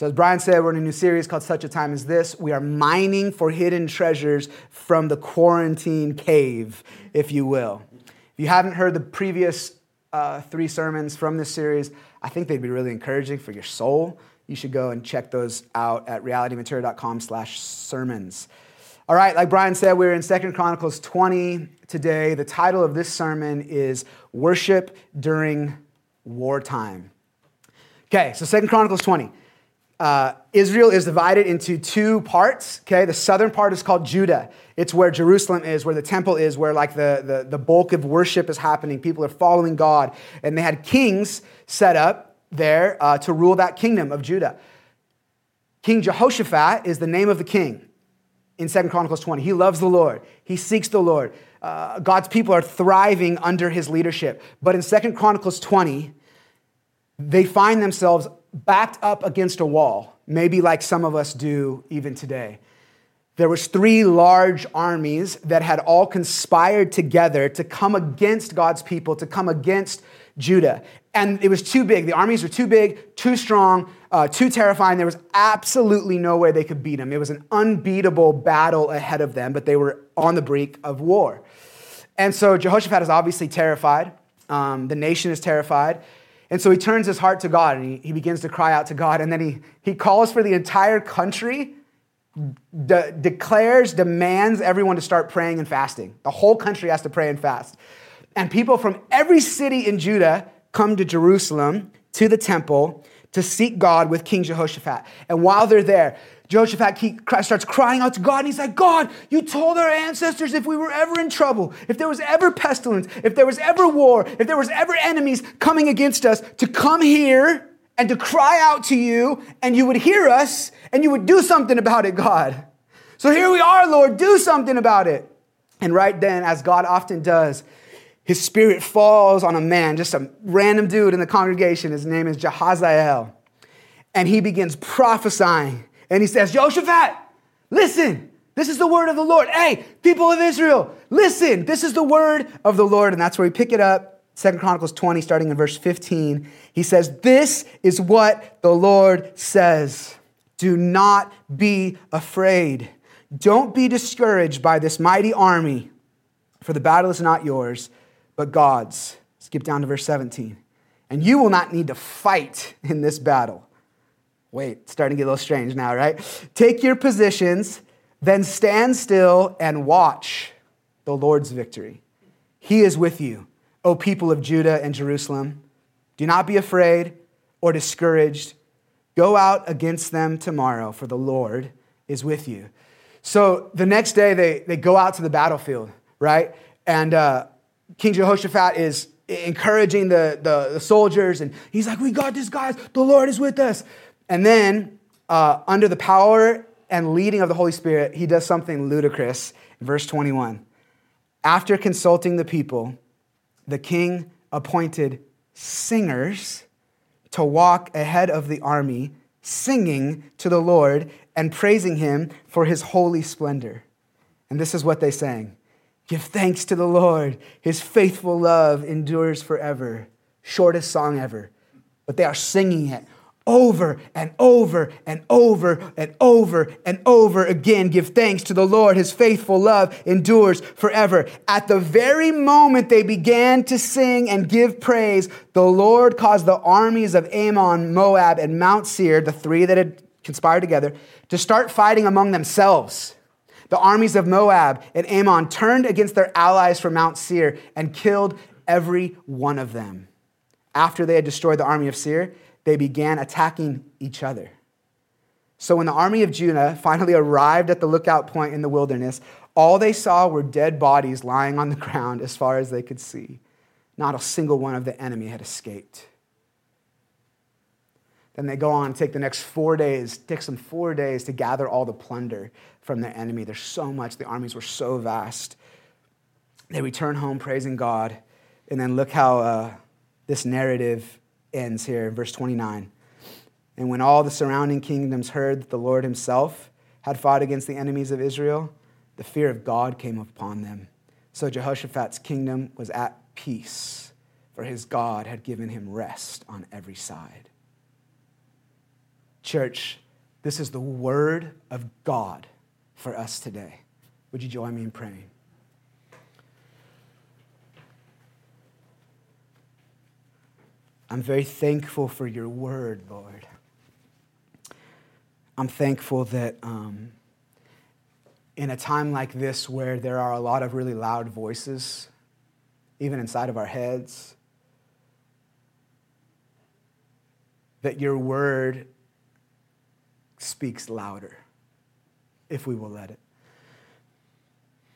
So, as Brian said, we're in a new series called Such a Time as This. We are mining for hidden treasures from the quarantine cave, if you will. If you haven't heard the previous uh, three sermons from this series, I think they'd be really encouraging for your soul. You should go and check those out at realityventura.com slash sermons. All right, like Brian said, we're in Second Chronicles 20 today. The title of this sermon is Worship During Wartime. Okay, so Second Chronicles 20 uh, Israel is divided into two parts. Okay, the southern part is called Judah. It's where Jerusalem is, where the temple is, where like the, the, the bulk of worship is happening. People are following God. And they had kings set up there uh, to rule that kingdom of Judah. King Jehoshaphat is the name of the king in Second Chronicles 20. He loves the Lord, he seeks the Lord. Uh, God's people are thriving under his leadership. But in Second Chronicles 20, they find themselves backed up against a wall, maybe like some of us do even today. There was three large armies that had all conspired together to come against God's people, to come against Judah. And it was too big. The armies were too big, too strong, uh, too terrifying. There was absolutely no way they could beat them. It was an unbeatable battle ahead of them, but they were on the brink of war. And so Jehoshaphat is obviously terrified. Um, the nation is terrified. And so he turns his heart to God and he, he begins to cry out to God. And then he, he calls for the entire country, de- declares, demands everyone to start praying and fasting. The whole country has to pray and fast. And people from every city in Judah come to Jerusalem, to the temple, to seek God with King Jehoshaphat. And while they're there, Jehoshaphat he starts crying out to God, and he's like, God, you told our ancestors if we were ever in trouble, if there was ever pestilence, if there was ever war, if there was ever enemies coming against us, to come here and to cry out to you, and you would hear us, and you would do something about it, God. So here we are, Lord, do something about it. And right then, as God often does, his spirit falls on a man, just a random dude in the congregation. His name is Jahaziel. And he begins prophesying and he says, Jehoshaphat, listen, this is the word of the Lord. Hey, people of Israel, listen, this is the word of the Lord. And that's where we pick it up. Second Chronicles 20, starting in verse 15. He says, This is what the Lord says. Do not be afraid. Don't be discouraged by this mighty army, for the battle is not yours, but God's. Skip down to verse 17. And you will not need to fight in this battle. Wait, starting to get a little strange now, right? Take your positions, then stand still and watch the Lord's victory. He is with you, O people of Judah and Jerusalem. Do not be afraid or discouraged. Go out against them tomorrow, for the Lord is with you. So the next day, they, they go out to the battlefield, right? And uh, King Jehoshaphat is encouraging the, the, the soldiers, and he's like, We got this, guys. The Lord is with us. And then, uh, under the power and leading of the Holy Spirit, he does something ludicrous. Verse 21. After consulting the people, the king appointed singers to walk ahead of the army, singing to the Lord and praising him for his holy splendor. And this is what they sang Give thanks to the Lord, his faithful love endures forever. Shortest song ever. But they are singing it over and over and over and over and over again. Give thanks to the Lord. His faithful love endures forever. At the very moment they began to sing and give praise, the Lord caused the armies of Ammon, Moab, and Mount Seir, the three that had conspired together, to start fighting among themselves. The armies of Moab and Ammon turned against their allies from Mount Seir and killed every one of them. After they had destroyed the army of Seir, they began attacking each other. So when the army of Judah finally arrived at the lookout point in the wilderness, all they saw were dead bodies lying on the ground as far as they could see. Not a single one of the enemy had escaped. Then they go on take the next four days, takes them four days to gather all the plunder from their enemy. There's so much, the armies were so vast. They return home praising God, and then look how uh, this narrative ends here in verse 29. And when all the surrounding kingdoms heard that the Lord himself had fought against the enemies of Israel, the fear of God came upon them. So Jehoshaphat's kingdom was at peace, for his God had given him rest on every side. Church, this is the word of God for us today. Would you join me in praying? I'm very thankful for your word, Lord. I'm thankful that um, in a time like this where there are a lot of really loud voices, even inside of our heads, that your word speaks louder if we will let it.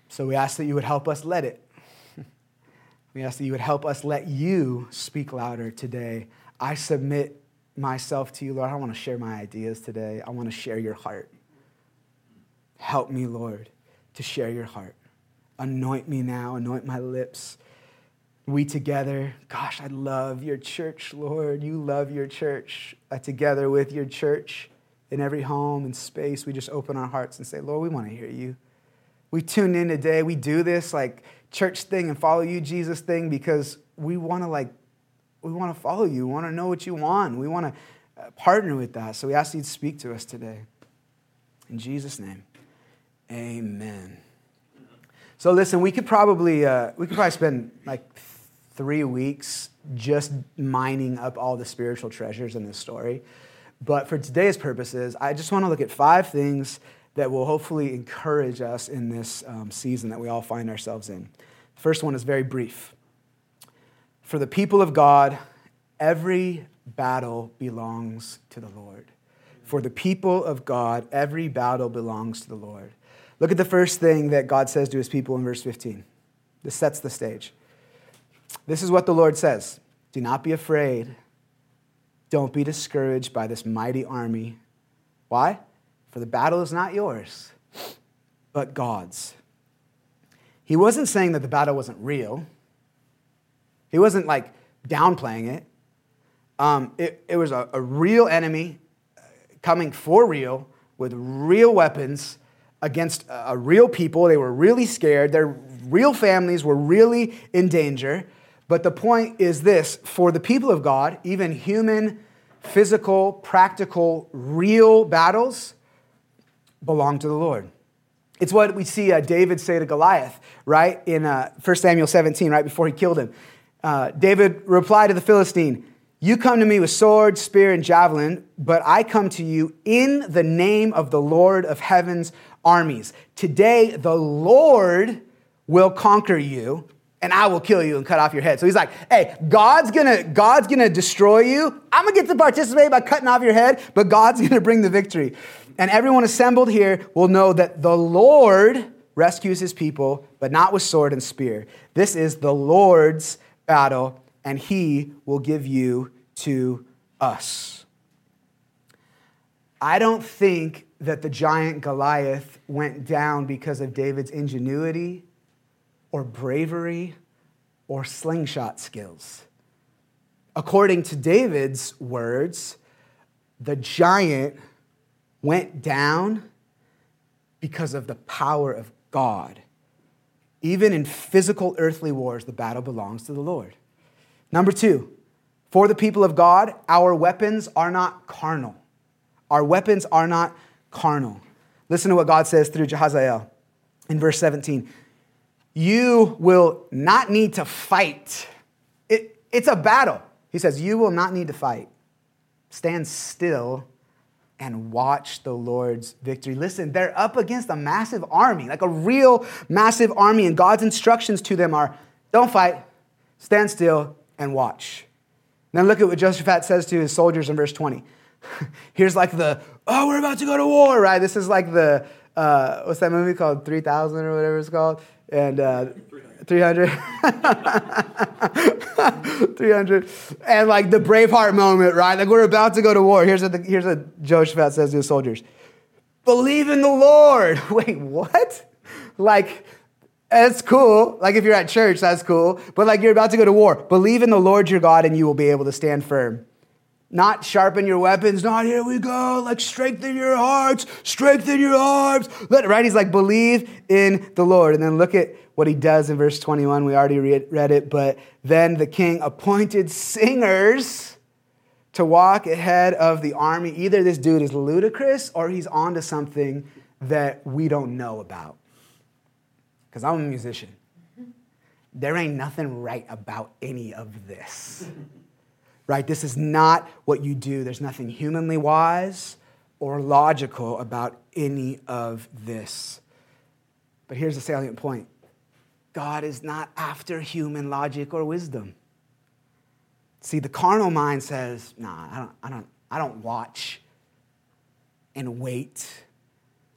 So we ask that you would help us let it. We ask that you would help us let you speak louder today. I submit myself to you, Lord. I want to share my ideas today. I want to share your heart. Help me, Lord, to share your heart. Anoint me now, anoint my lips. We together, gosh, I love your church, Lord. You love your church. Uh, together with your church in every home and space, we just open our hearts and say, Lord, we want to hear you. We tune in today. We do this like church thing and follow you, Jesus thing, because we want to like, we want to follow you. We want to know what you want. We want to uh, partner with that. So we ask you to speak to us today. In Jesus' name, amen. So listen, we could probably uh, we could probably spend like three weeks just mining up all the spiritual treasures in this story. But for today's purposes, I just want to look at five things that will hopefully encourage us in this um, season that we all find ourselves in. The first one is very brief. For the people of God, every battle belongs to the Lord. For the people of God, every battle belongs to the Lord. Look at the first thing that God says to his people in verse 15. This sets the stage. This is what the Lord says Do not be afraid. Don't be discouraged by this mighty army. Why? For the battle is not yours, but God's. He wasn't saying that the battle wasn't real. He wasn't like downplaying it. Um, it, it was a, a real enemy coming for real with real weapons against a real people. They were really scared. Their real families were really in danger. But the point is this for the people of God, even human, physical, practical, real battles, belong to the Lord. It's what we see uh, David say to Goliath, right? In uh, 1 Samuel 17, right before he killed him. Uh, David replied to the Philistine, You come to me with sword, spear, and javelin, but I come to you in the name of the Lord of heaven's armies. Today, the Lord will conquer you and I will kill you and cut off your head. So he's like, hey, God's gonna, God's gonna destroy you. I'm gonna get to participate by cutting off your head, but God's gonna bring the victory. And everyone assembled here will know that the Lord rescues his people, but not with sword and spear. This is the Lord's battle, and he will give you to us. I don't think that the giant Goliath went down because of David's ingenuity or bravery or slingshot skills. According to David's words, the giant went down because of the power of God. Even in physical earthly wars, the battle belongs to the Lord. Number two, for the people of God, our weapons are not carnal. Our weapons are not carnal. Listen to what God says through Jahaziel in verse 17. You will not need to fight. It, it's a battle. He says, You will not need to fight. Stand still and watch the Lord's victory. Listen, they're up against a massive army, like a real massive army, and God's instructions to them are don't fight, stand still, and watch. Now look at what Jehoshaphat says to his soldiers in verse 20. Here's like the, oh, we're about to go to war, right? This is like the, uh, what's that movie called? 3000 or whatever it's called? And uh, 300. 300. And like the Braveheart moment, right? Like we're about to go to war. Here's what, the, here's what Jehoshaphat says to his soldiers Believe in the Lord. Wait, what? Like, it's cool. Like if you're at church, that's cool. But like you're about to go to war. Believe in the Lord your God and you will be able to stand firm. Not sharpen your weapons, not here we go, like strengthen your hearts, strengthen your arms. Right? He's like, believe in the Lord. And then look at what he does in verse 21. We already read it, but then the king appointed singers to walk ahead of the army, either this dude is ludicrous or he's onto something that we don't know about. Because I'm a musician. There ain't nothing right about any of this. Right? This is not what you do. There's nothing humanly wise or logical about any of this. But here's the salient point God is not after human logic or wisdom. See, the carnal mind says, nah, I don't, I don't, I don't watch and wait.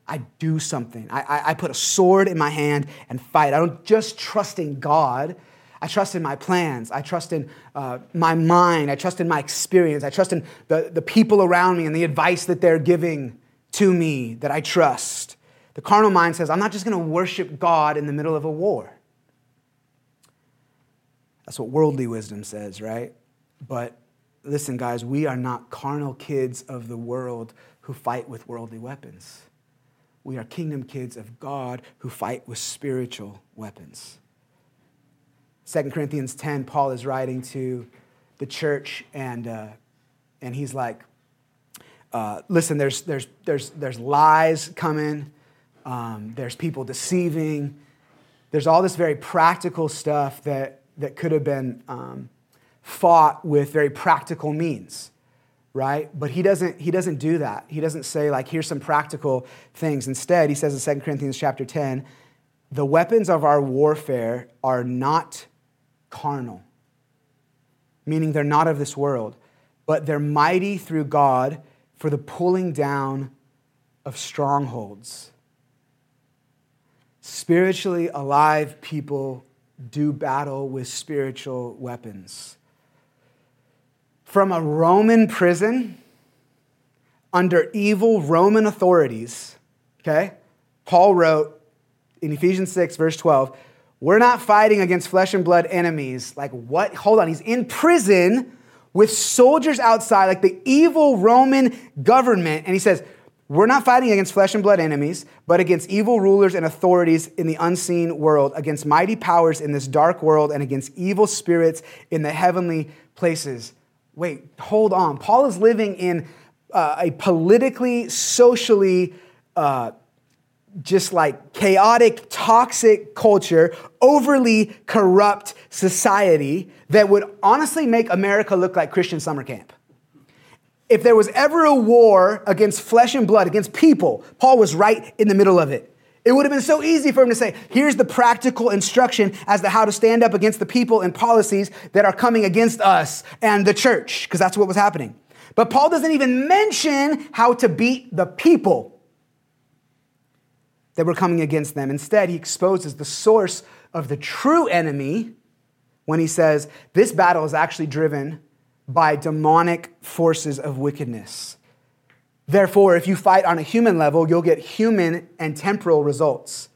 I do something. I, I, I put a sword in my hand and fight. I don't just trust in God. I trust in my plans. I trust in uh, my mind. I trust in my experience. I trust in the, the people around me and the advice that they're giving to me that I trust. The carnal mind says, I'm not just going to worship God in the middle of a war. That's what worldly wisdom says, right? But listen, guys, we are not carnal kids of the world who fight with worldly weapons. We are kingdom kids of God who fight with spiritual weapons. 2 Corinthians 10, Paul is writing to the church, and, uh, and he's like, uh, listen, there's, there's, there's, there's lies coming, um, there's people deceiving, there's all this very practical stuff that, that could have been um, fought with very practical means right? But he doesn't he doesn't do that. He doesn't say like here's some practical things. Instead he says in 2 corinthians chapter 10 the weapons of our warfare are not carnal meaning they're not of this world but they're mighty through god for the pulling down of strongholds spiritually alive people do battle with spiritual weapons from a Roman prison under evil Roman authorities, okay? Paul wrote in Ephesians 6, verse 12, we're not fighting against flesh and blood enemies. Like, what? Hold on. He's in prison with soldiers outside, like the evil Roman government. And he says, We're not fighting against flesh and blood enemies, but against evil rulers and authorities in the unseen world, against mighty powers in this dark world, and against evil spirits in the heavenly places wait, hold on. Paul is living in uh, a politically, socially, uh, just like chaotic, toxic culture, overly corrupt society that would honestly make America look like Christian summer camp. If there was ever a war against flesh and blood, against people, Paul was right in the middle of it. It would have been so easy for him to say, here's the practical instruction as to how to stand up against the people and policies that are coming against us and the church, because that's what was happening. But Paul doesn't even mention how to beat the people that were coming against them. Instead, he exposes the source of the true enemy when he says, this battle is actually driven by demonic forces of wickedness. Therefore, if you fight on a human level, you'll get human and temporal results.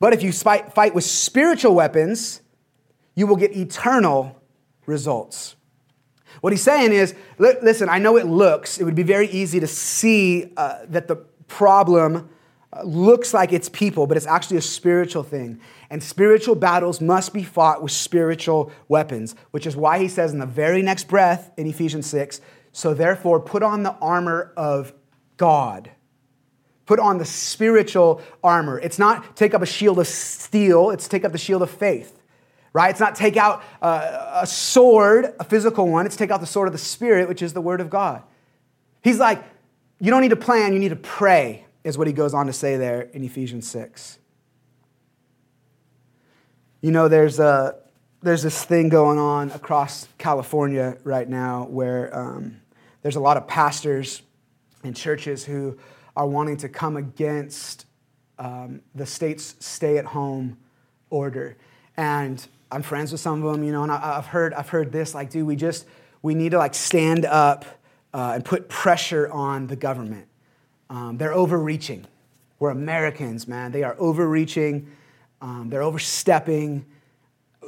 But if you fight with spiritual weapons, you will get eternal results. What he's saying is listen, I know it looks, it would be very easy to see uh, that the problem looks like it's people, but it's actually a spiritual thing. And spiritual battles must be fought with spiritual weapons, which is why he says in the very next breath in Ephesians 6 so therefore, put on the armor of God. Put on the spiritual armor. It's not take up a shield of steel, it's take up the shield of faith, right? It's not take out a, a sword, a physical one, it's take out the sword of the Spirit, which is the Word of God. He's like, you don't need to plan, you need to pray, is what he goes on to say there in Ephesians 6. You know, there's a, there's this thing going on across California right now where um, there's a lot of pastors and churches who are wanting to come against um, the state's stay at home order. And I'm friends with some of them, you know, and I, have heard, I've heard this like, dude, we just, we need to like stand up uh, and put pressure on the government. Um, they're overreaching. We're Americans, man. They are overreaching, um, they're overstepping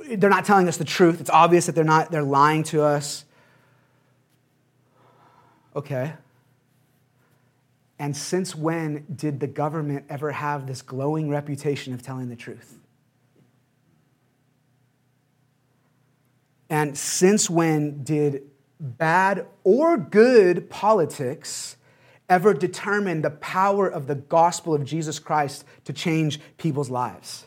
they're not telling us the truth. It's obvious that they're not, they're lying to us. Okay. And since when did the government ever have this glowing reputation of telling the truth? And since when did bad or good politics ever determine the power of the gospel of Jesus Christ to change people's lives.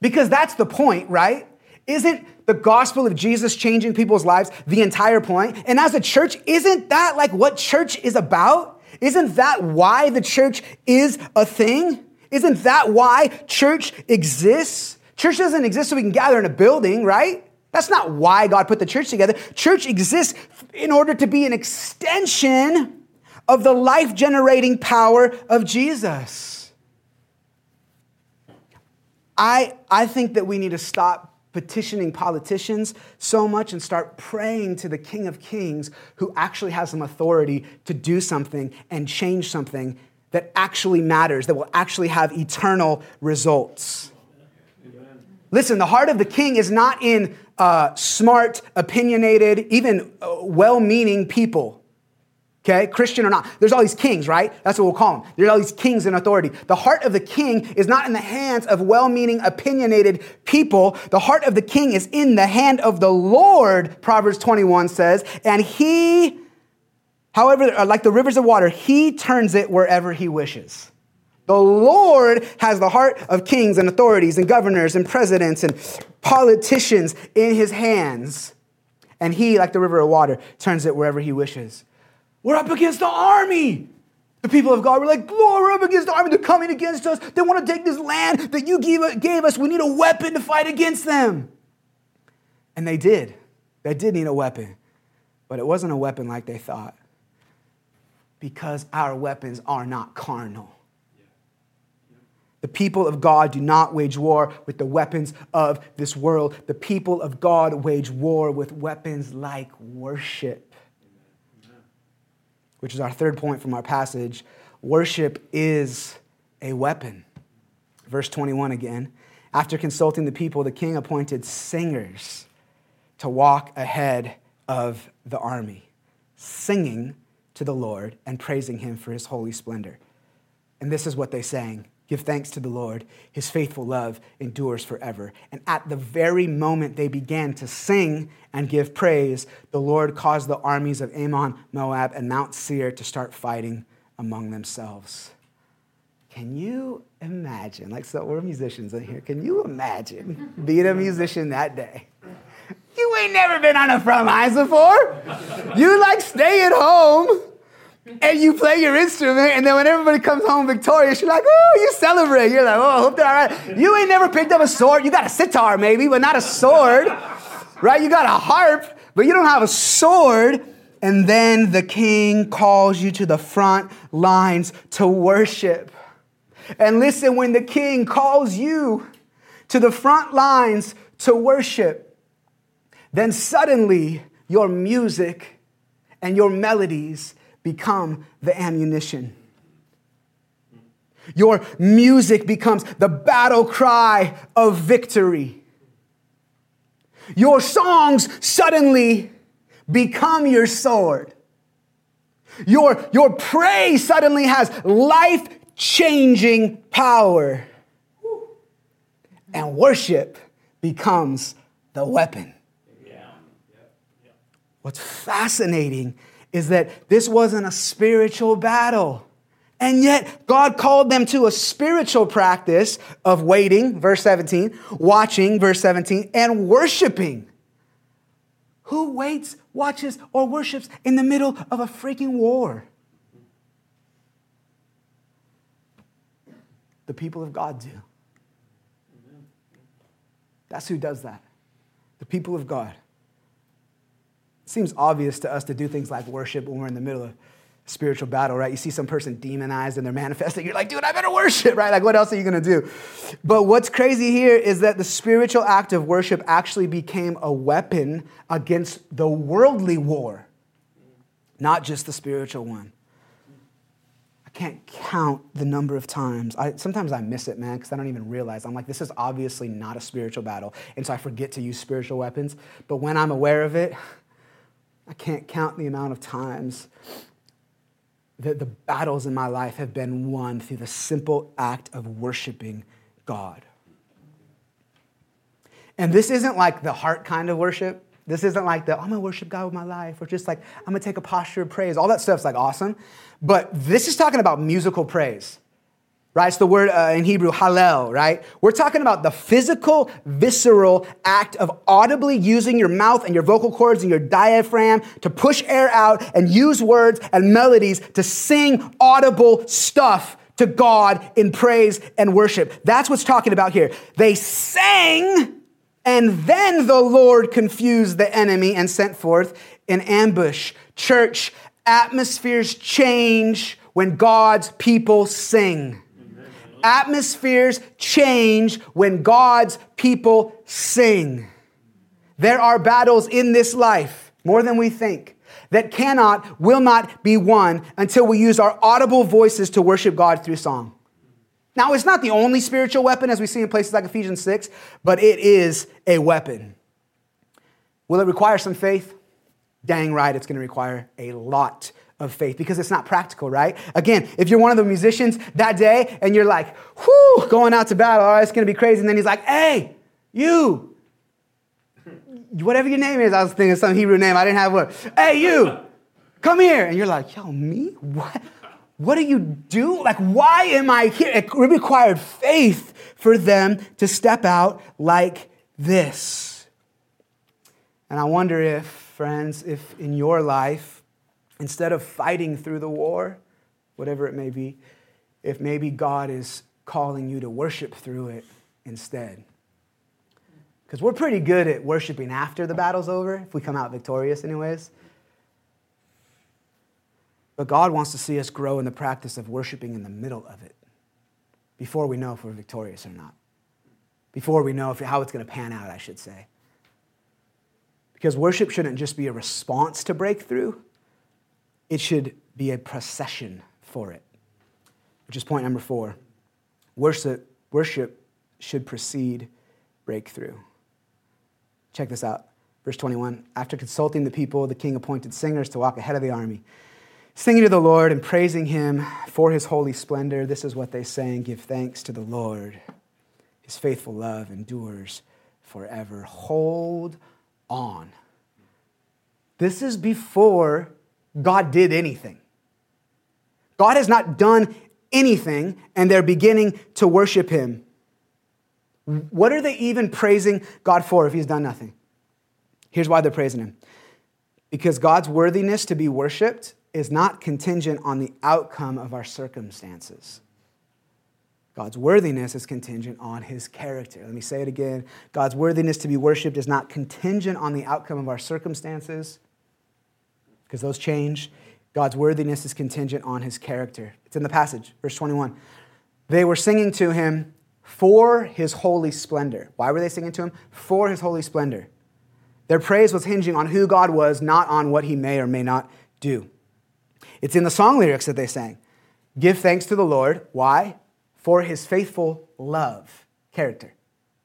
Because that's the point, right? Isn't the gospel of Jesus changing people's lives the entire point? And as a church, isn't that like what church is about? Isn't that why the church is a thing? Isn't that why church exists? Church doesn't exist so we can gather in a building, right? That's not why God put the church together. Church exists in order to be an extension of the life generating power of Jesus. I, I think that we need to stop petitioning politicians so much and start praying to the King of Kings who actually has some authority to do something and change something that actually matters, that will actually have eternal results. Amen. Listen, the heart of the king is not in uh, smart, opinionated, even uh, well meaning people okay, Christian or not. There's all these kings, right? That's what we'll call them. There's all these kings in authority. The heart of the king is not in the hands of well meaning, opinionated people. The heart of the king is in the hand of the Lord, Proverbs 21 says, and he, however, uh, like the rivers of water, he turns it wherever he wishes. The Lord has the heart of kings and authorities and governors and presidents and politicians in his hands. And he, like the river of water, turns it wherever he wishes. We're up against the army. The people of God were like, Lord, we're up against the army. They're coming against us. They want to take this land that you gave us. We need a weapon to fight against them. And they did. They did need a weapon. But it wasn't a weapon like they thought. Because our weapons are not carnal. The people of God do not wage war with the weapons of this world. The people of God wage war with weapons like worship which is our third point from our passage, worship is a weapon. Verse 21 again. After consulting the people, the king appointed singers to walk ahead of the army, singing to the Lord and praising him for his holy splendor. And this is what they sang Give thanks to the Lord. His faithful love endures forever. And at the very moment they began to sing and give praise, the Lord caused the armies of Ammon, Moab, and Mount Seir to start fighting among themselves. Can you imagine? Like, so we're musicians in here. Can you imagine being a musician that day? You ain't never been on a front lines before. You like stay at home and you play your instrument, and then when everybody comes home victorious, you're like, oh, you celebrate. You're like, oh, I hope they're all right. You ain't never picked up a sword. You got a sitar, maybe, but not a sword, right? You got a harp, but you don't have a sword. And then the king calls you to the front lines to worship. And listen, when the king calls you to the front lines to worship, then suddenly your music and your melodies become the ammunition. Your music becomes the battle cry of victory. Your songs suddenly become your sword. Your, your praise suddenly has life changing power. And worship becomes the weapon. What's fascinating is that this wasn't a spiritual battle. And yet, God called them to a spiritual practice of waiting, verse 17, watching, verse 17, and worshiping. Who waits, watches, or worships in the middle of a freaking war? The people of God do. That's who does that. The people of God seems obvious to us to do things like worship when we're in the middle of spiritual battle, right? You see some person demonized and they're manifesting. You're like, dude, I better worship, right? Like, what else are you gonna do? But what's crazy here is that the spiritual act of worship actually became a weapon against the worldly war, not just the spiritual one. I can't count the number of times. I, sometimes I miss it, man, because I don't even realize. I'm like, this is obviously not a spiritual battle. And so I forget to use spiritual weapons. But when I'm aware of it, I can't count the amount of times that the battles in my life have been won through the simple act of worshiping God. And this isn't like the heart kind of worship. This isn't like the, I'm gonna worship God with my life, or just like, I'm gonna take a posture of praise. All that stuff's like awesome. But this is talking about musical praise right? It's the word uh, in Hebrew, hallel, right? We're talking about the physical, visceral act of audibly using your mouth and your vocal cords and your diaphragm to push air out and use words and melodies to sing audible stuff to God in praise and worship. That's what's talking about here. They sang, and then the Lord confused the enemy and sent forth an ambush. Church, atmospheres change when God's people sing. Atmospheres change when God's people sing. There are battles in this life, more than we think, that cannot, will not be won until we use our audible voices to worship God through song. Now, it's not the only spiritual weapon, as we see in places like Ephesians 6, but it is a weapon. Will it require some faith? Dang right, it's going to require a lot of faith because it's not practical, right? Again, if you're one of the musicians that day and you're like, whoo, going out to battle, all right, it's gonna be crazy. And then he's like, hey, you, whatever your name is, I was thinking some Hebrew name, I didn't have one. Hey, you, come here. And you're like, yo, me? What? What do you do? Like, why am I here? It required faith for them to step out like this. And I wonder if, friends, if in your life, instead of fighting through the war, whatever it may be, if maybe God is calling you to worship through it instead. Because we're pretty good at worshiping after the battle's over, if we come out victorious, anyways. But God wants to see us grow in the practice of worshiping in the middle of it before we know if we're victorious or not. Before we know if, how it's going to pan out, I should say. Because worship shouldn't just be a response to breakthrough, it should be a procession for it, which is point number four. Worship, worship should precede breakthrough. Check this out. Verse 21 After consulting the people, the king appointed singers to walk ahead of the army, singing to the Lord and praising him for his holy splendor. This is what they sang Give thanks to the Lord. His faithful love endures forever. Hold on. This is before God did anything. God has not done anything, and they're beginning to worship him. What are they even praising God for if he's done nothing? Here's why they're praising him because God's worthiness to be worshiped is not contingent on the outcome of our circumstances. God's worthiness is contingent on his character. Let me say it again. God's worthiness to be worshiped is not contingent on the outcome of our circumstances because those change. God's worthiness is contingent on his character. It's in the passage, verse 21. They were singing to him for his holy splendor. Why were they singing to him? For his holy splendor. Their praise was hinging on who God was, not on what he may or may not do. It's in the song lyrics that they sang. Give thanks to the Lord. Why? For his faithful love, character,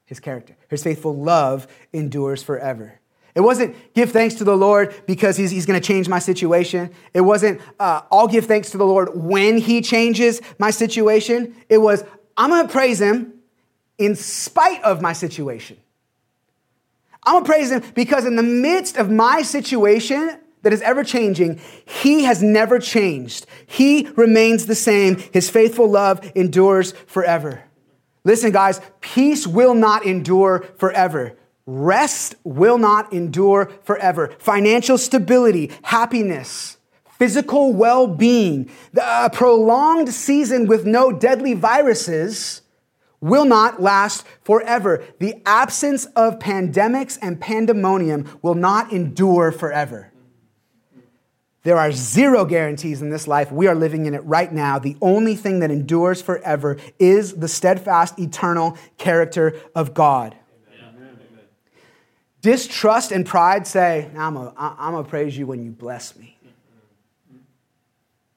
his character. His faithful love endures forever. It wasn't give thanks to the Lord because he's, he's going to change my situation. It wasn't uh, I'll give thanks to the Lord when he changes my situation. It was I'm going to praise him in spite of my situation. I'm going to praise him because in the midst of my situation that is ever changing, he has never changed. He remains the same. His faithful love endures forever. Listen, guys, peace will not endure forever. Rest will not endure forever. Financial stability, happiness, physical well being, a uh, prolonged season with no deadly viruses will not last forever. The absence of pandemics and pandemonium will not endure forever. There are zero guarantees in this life. We are living in it right now. The only thing that endures forever is the steadfast, eternal character of God. Distrust and pride say, I'm going to praise you when you bless me.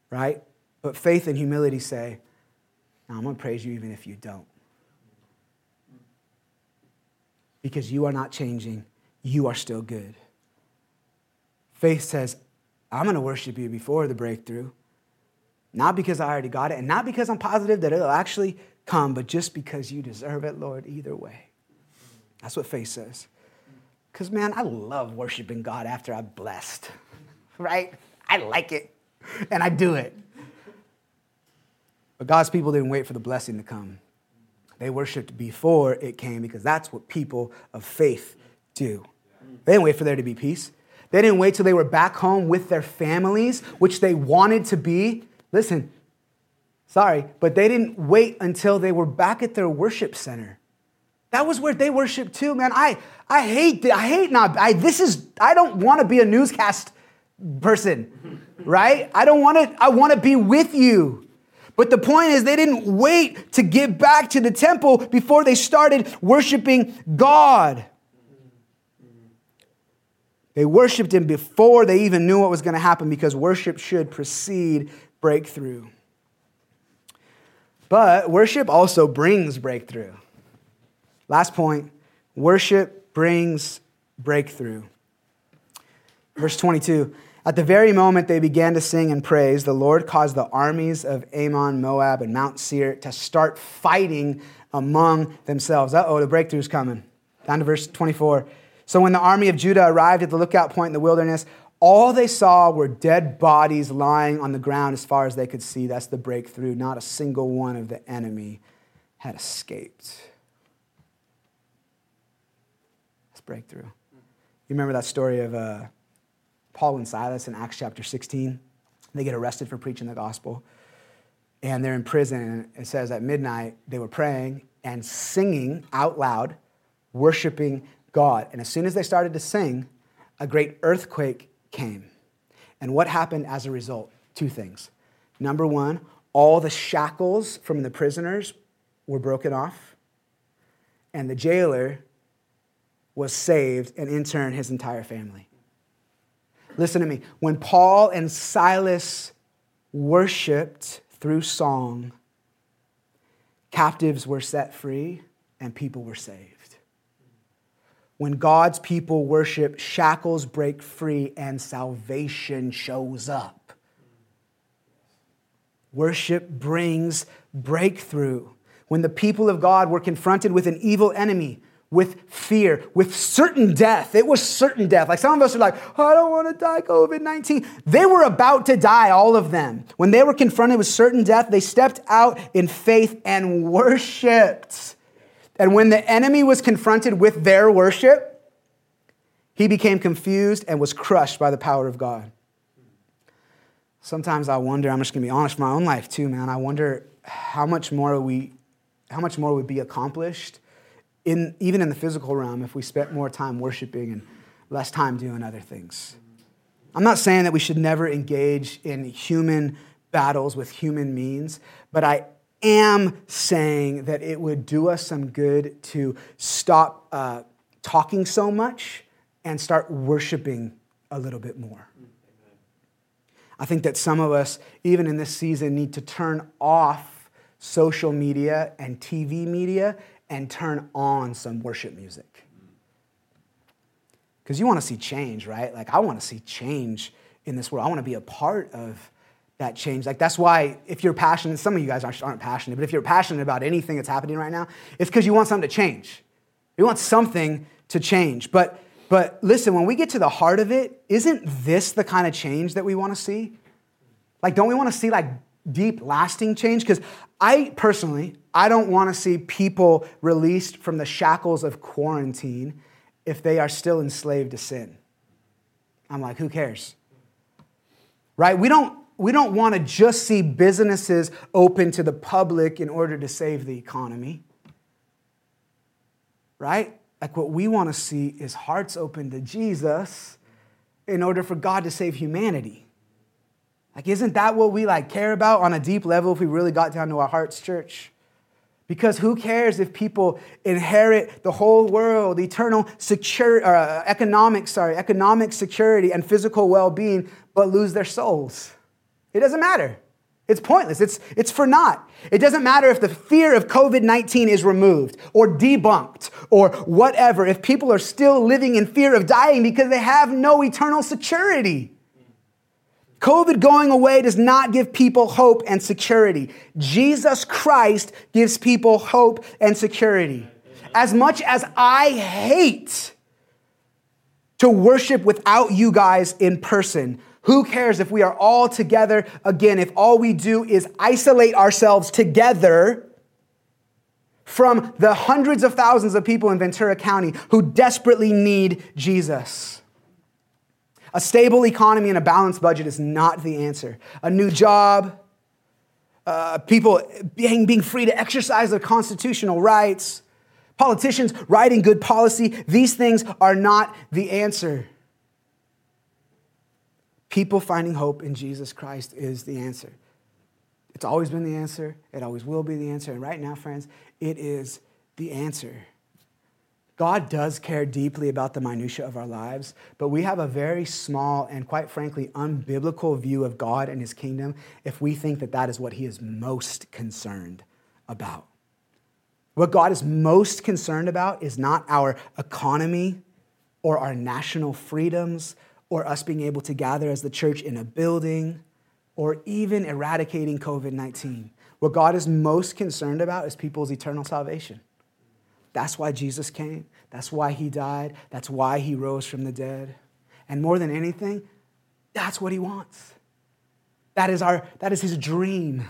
Right? But faith and humility say, I'm going to praise you even if you don't. Because you are not changing, you are still good. Faith says, I'm going to worship you before the breakthrough. Not because I already got it, and not because I'm positive that it'll actually come, but just because you deserve it, Lord, either way. That's what faith says. Because, man, I love worshiping God after I'm blessed, right? I like it, and I do it. But God's people didn't wait for the blessing to come. They worshiped before it came because that's what people of faith do. They didn't wait for there to be peace. They didn't wait till they were back home with their families, which they wanted to be. Listen, sorry, but they didn't wait until they were back at their worship center. That was where they worshiped too, man. I, I hate I hate not I this is I don't want to be a newscast person, right? I don't want to I want to be with you. But the point is, they didn't wait to get back to the temple before they started worshiping God. They worshiped him before they even knew what was going to happen because worship should precede breakthrough. But worship also brings breakthrough. Last point worship brings breakthrough. Verse 22 At the very moment they began to sing and praise, the Lord caused the armies of Ammon, Moab, and Mount Seir to start fighting among themselves. Uh oh, the breakthrough's coming. Down to verse 24. So when the army of Judah arrived at the lookout point in the wilderness, all they saw were dead bodies lying on the ground as far as they could see. That's the breakthrough. Not a single one of the enemy had escaped. That's breakthrough. You remember that story of uh, Paul and Silas in Acts chapter 16? They get arrested for preaching the gospel. And they're in prison. And it says at midnight, they were praying and singing out loud, worshiping God. And as soon as they started to sing, a great earthquake came. And what happened as a result? Two things. Number one, all the shackles from the prisoners were broken off, and the jailer was saved, and in turn, his entire family. Listen to me. When Paul and Silas worshiped through song, captives were set free and people were saved. When God's people worship, shackles break free and salvation shows up. Worship brings breakthrough. When the people of God were confronted with an evil enemy, with fear, with certain death. It was certain death. Like some of us are like, oh, I don't want to die COVID 19. They were about to die, all of them. When they were confronted with certain death, they stepped out in faith and worshiped. And when the enemy was confronted with their worship, he became confused and was crushed by the power of God. Sometimes I wonder, I'm just gonna be honest, for my own life too, man. I wonder how much more we, how much more would be accomplished in even in the physical realm if we spent more time worshiping and less time doing other things. I'm not saying that we should never engage in human battles with human means, but I am saying that it would do us some good to stop uh, talking so much and start worshiping a little bit more. I think that some of us, even in this season, need to turn off social media and TV media and turn on some worship music. Because you want to see change, right? Like, I want to see change in this world. I want to be a part of that change. Like that's why if you're passionate, some of you guys aren't passionate, but if you're passionate about anything that's happening right now, it's because you want something to change. You want something to change. But but listen, when we get to the heart of it, isn't this the kind of change that we want to see? Like, don't we want to see like deep, lasting change? Because I personally, I don't want to see people released from the shackles of quarantine if they are still enslaved to sin. I'm like, who cares? Right? We don't we don't want to just see businesses open to the public in order to save the economy. Right? Like what we want to see is hearts open to Jesus in order for God to save humanity. Like, isn't that what we like care about on a deep level if we really got down to our hearts, church? Because who cares if people inherit the whole world, eternal secure, uh, economic, sorry, economic security and physical well-being, but lose their souls? It doesn't matter. It's pointless. It's, it's for naught. It doesn't matter if the fear of COVID 19 is removed or debunked or whatever, if people are still living in fear of dying because they have no eternal security. COVID going away does not give people hope and security. Jesus Christ gives people hope and security. As much as I hate to worship without you guys in person. Who cares if we are all together again, if all we do is isolate ourselves together from the hundreds of thousands of people in Ventura County who desperately need Jesus? A stable economy and a balanced budget is not the answer. A new job, uh, people being, being free to exercise their constitutional rights, politicians writing good policy, these things are not the answer. People finding hope in Jesus Christ is the answer. It's always been the answer, it always will be the answer. And right now, friends, it is the answer. God does care deeply about the minutiae of our lives, but we have a very small and, quite frankly, unbiblical view of God and his kingdom if we think that that is what he is most concerned about. What God is most concerned about is not our economy or our national freedoms or us being able to gather as the church in a building or even eradicating COVID 19. What God is most concerned about is people's eternal salvation. That's why Jesus came. That's why he died. That's why he rose from the dead. And more than anything, that's what he wants. That is, our, that is his dream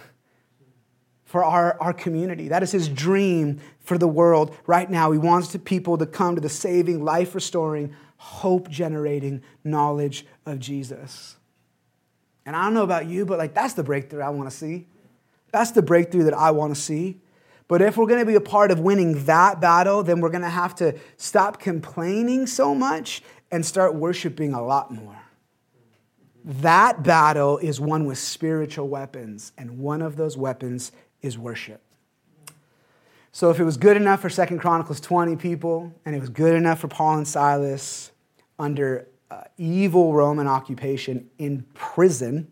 for our, our community. That is his dream for the world right now. He wants people to come to the saving, life restoring, hope generating knowledge of Jesus. And I don't know about you, but like that's the breakthrough I want to see. That's the breakthrough that I want to see. But if we're going to be a part of winning that battle, then we're going to have to stop complaining so much and start worshiping a lot more. That battle is one with spiritual weapons, and one of those weapons is worship. So if it was good enough for Second Chronicles 20 people, and it was good enough for Paul and Silas under uh, evil Roman occupation in prison,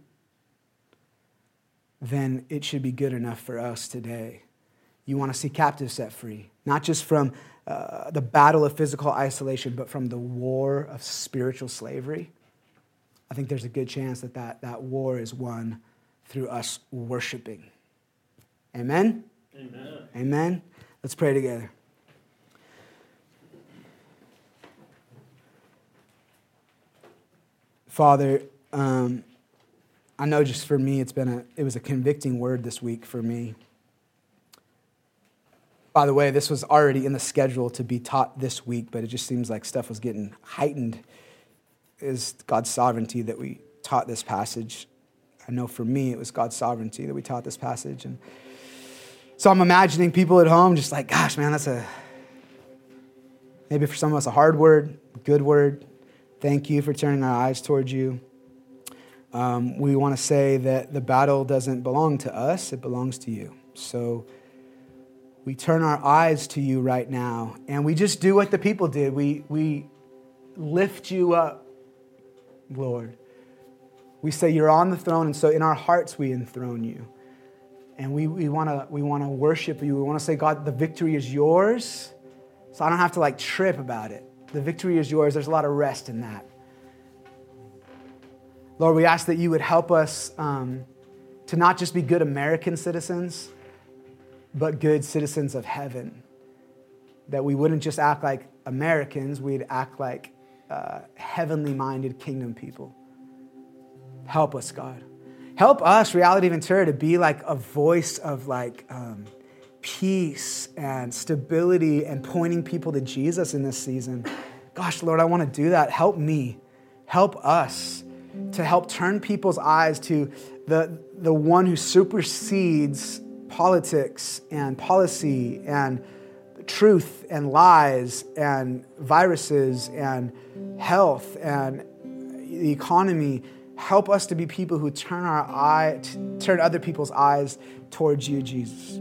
then it should be good enough for us today. You want to see captives set free, not just from uh, the battle of physical isolation, but from the war of spiritual slavery. I think there's a good chance that that, that war is won through us worshiping. Amen? Amen. Amen. Let's pray together. Father, um, I know just for me, it's been a, it was a convicting word this week for me. By the way, this was already in the schedule to be taught this week, but it just seems like stuff was getting heightened. Is God's sovereignty that we taught this passage? I know for me, it was God's sovereignty that we taught this passage. And so I'm imagining people at home just like, gosh, man, that's a, maybe for some of us, a hard word, good word. Thank you for turning our eyes towards you. Um, we want to say that the battle doesn't belong to us, it belongs to you. So we turn our eyes to you right now and we just do what the people did. We, we lift you up, Lord. We say you're on the throne, and so in our hearts we enthrone you. And we, we want to we wanna worship you. We want to say, God, the victory is yours. So I don't have to like trip about it. The victory is yours. There's a lot of rest in that. Lord, we ask that you would help us um, to not just be good American citizens, but good citizens of heaven. That we wouldn't just act like Americans, we'd act like uh, heavenly minded kingdom people. Help us, God. Help us, Reality Ventura, to be like a voice of like um, peace and stability and pointing people to Jesus in this season. Gosh, Lord, I want to do that. Help me. Help us to help turn people's eyes to the, the one who supersedes politics and policy and truth and lies and viruses and health and the economy help us to be people who turn our eye turn other people's eyes towards you jesus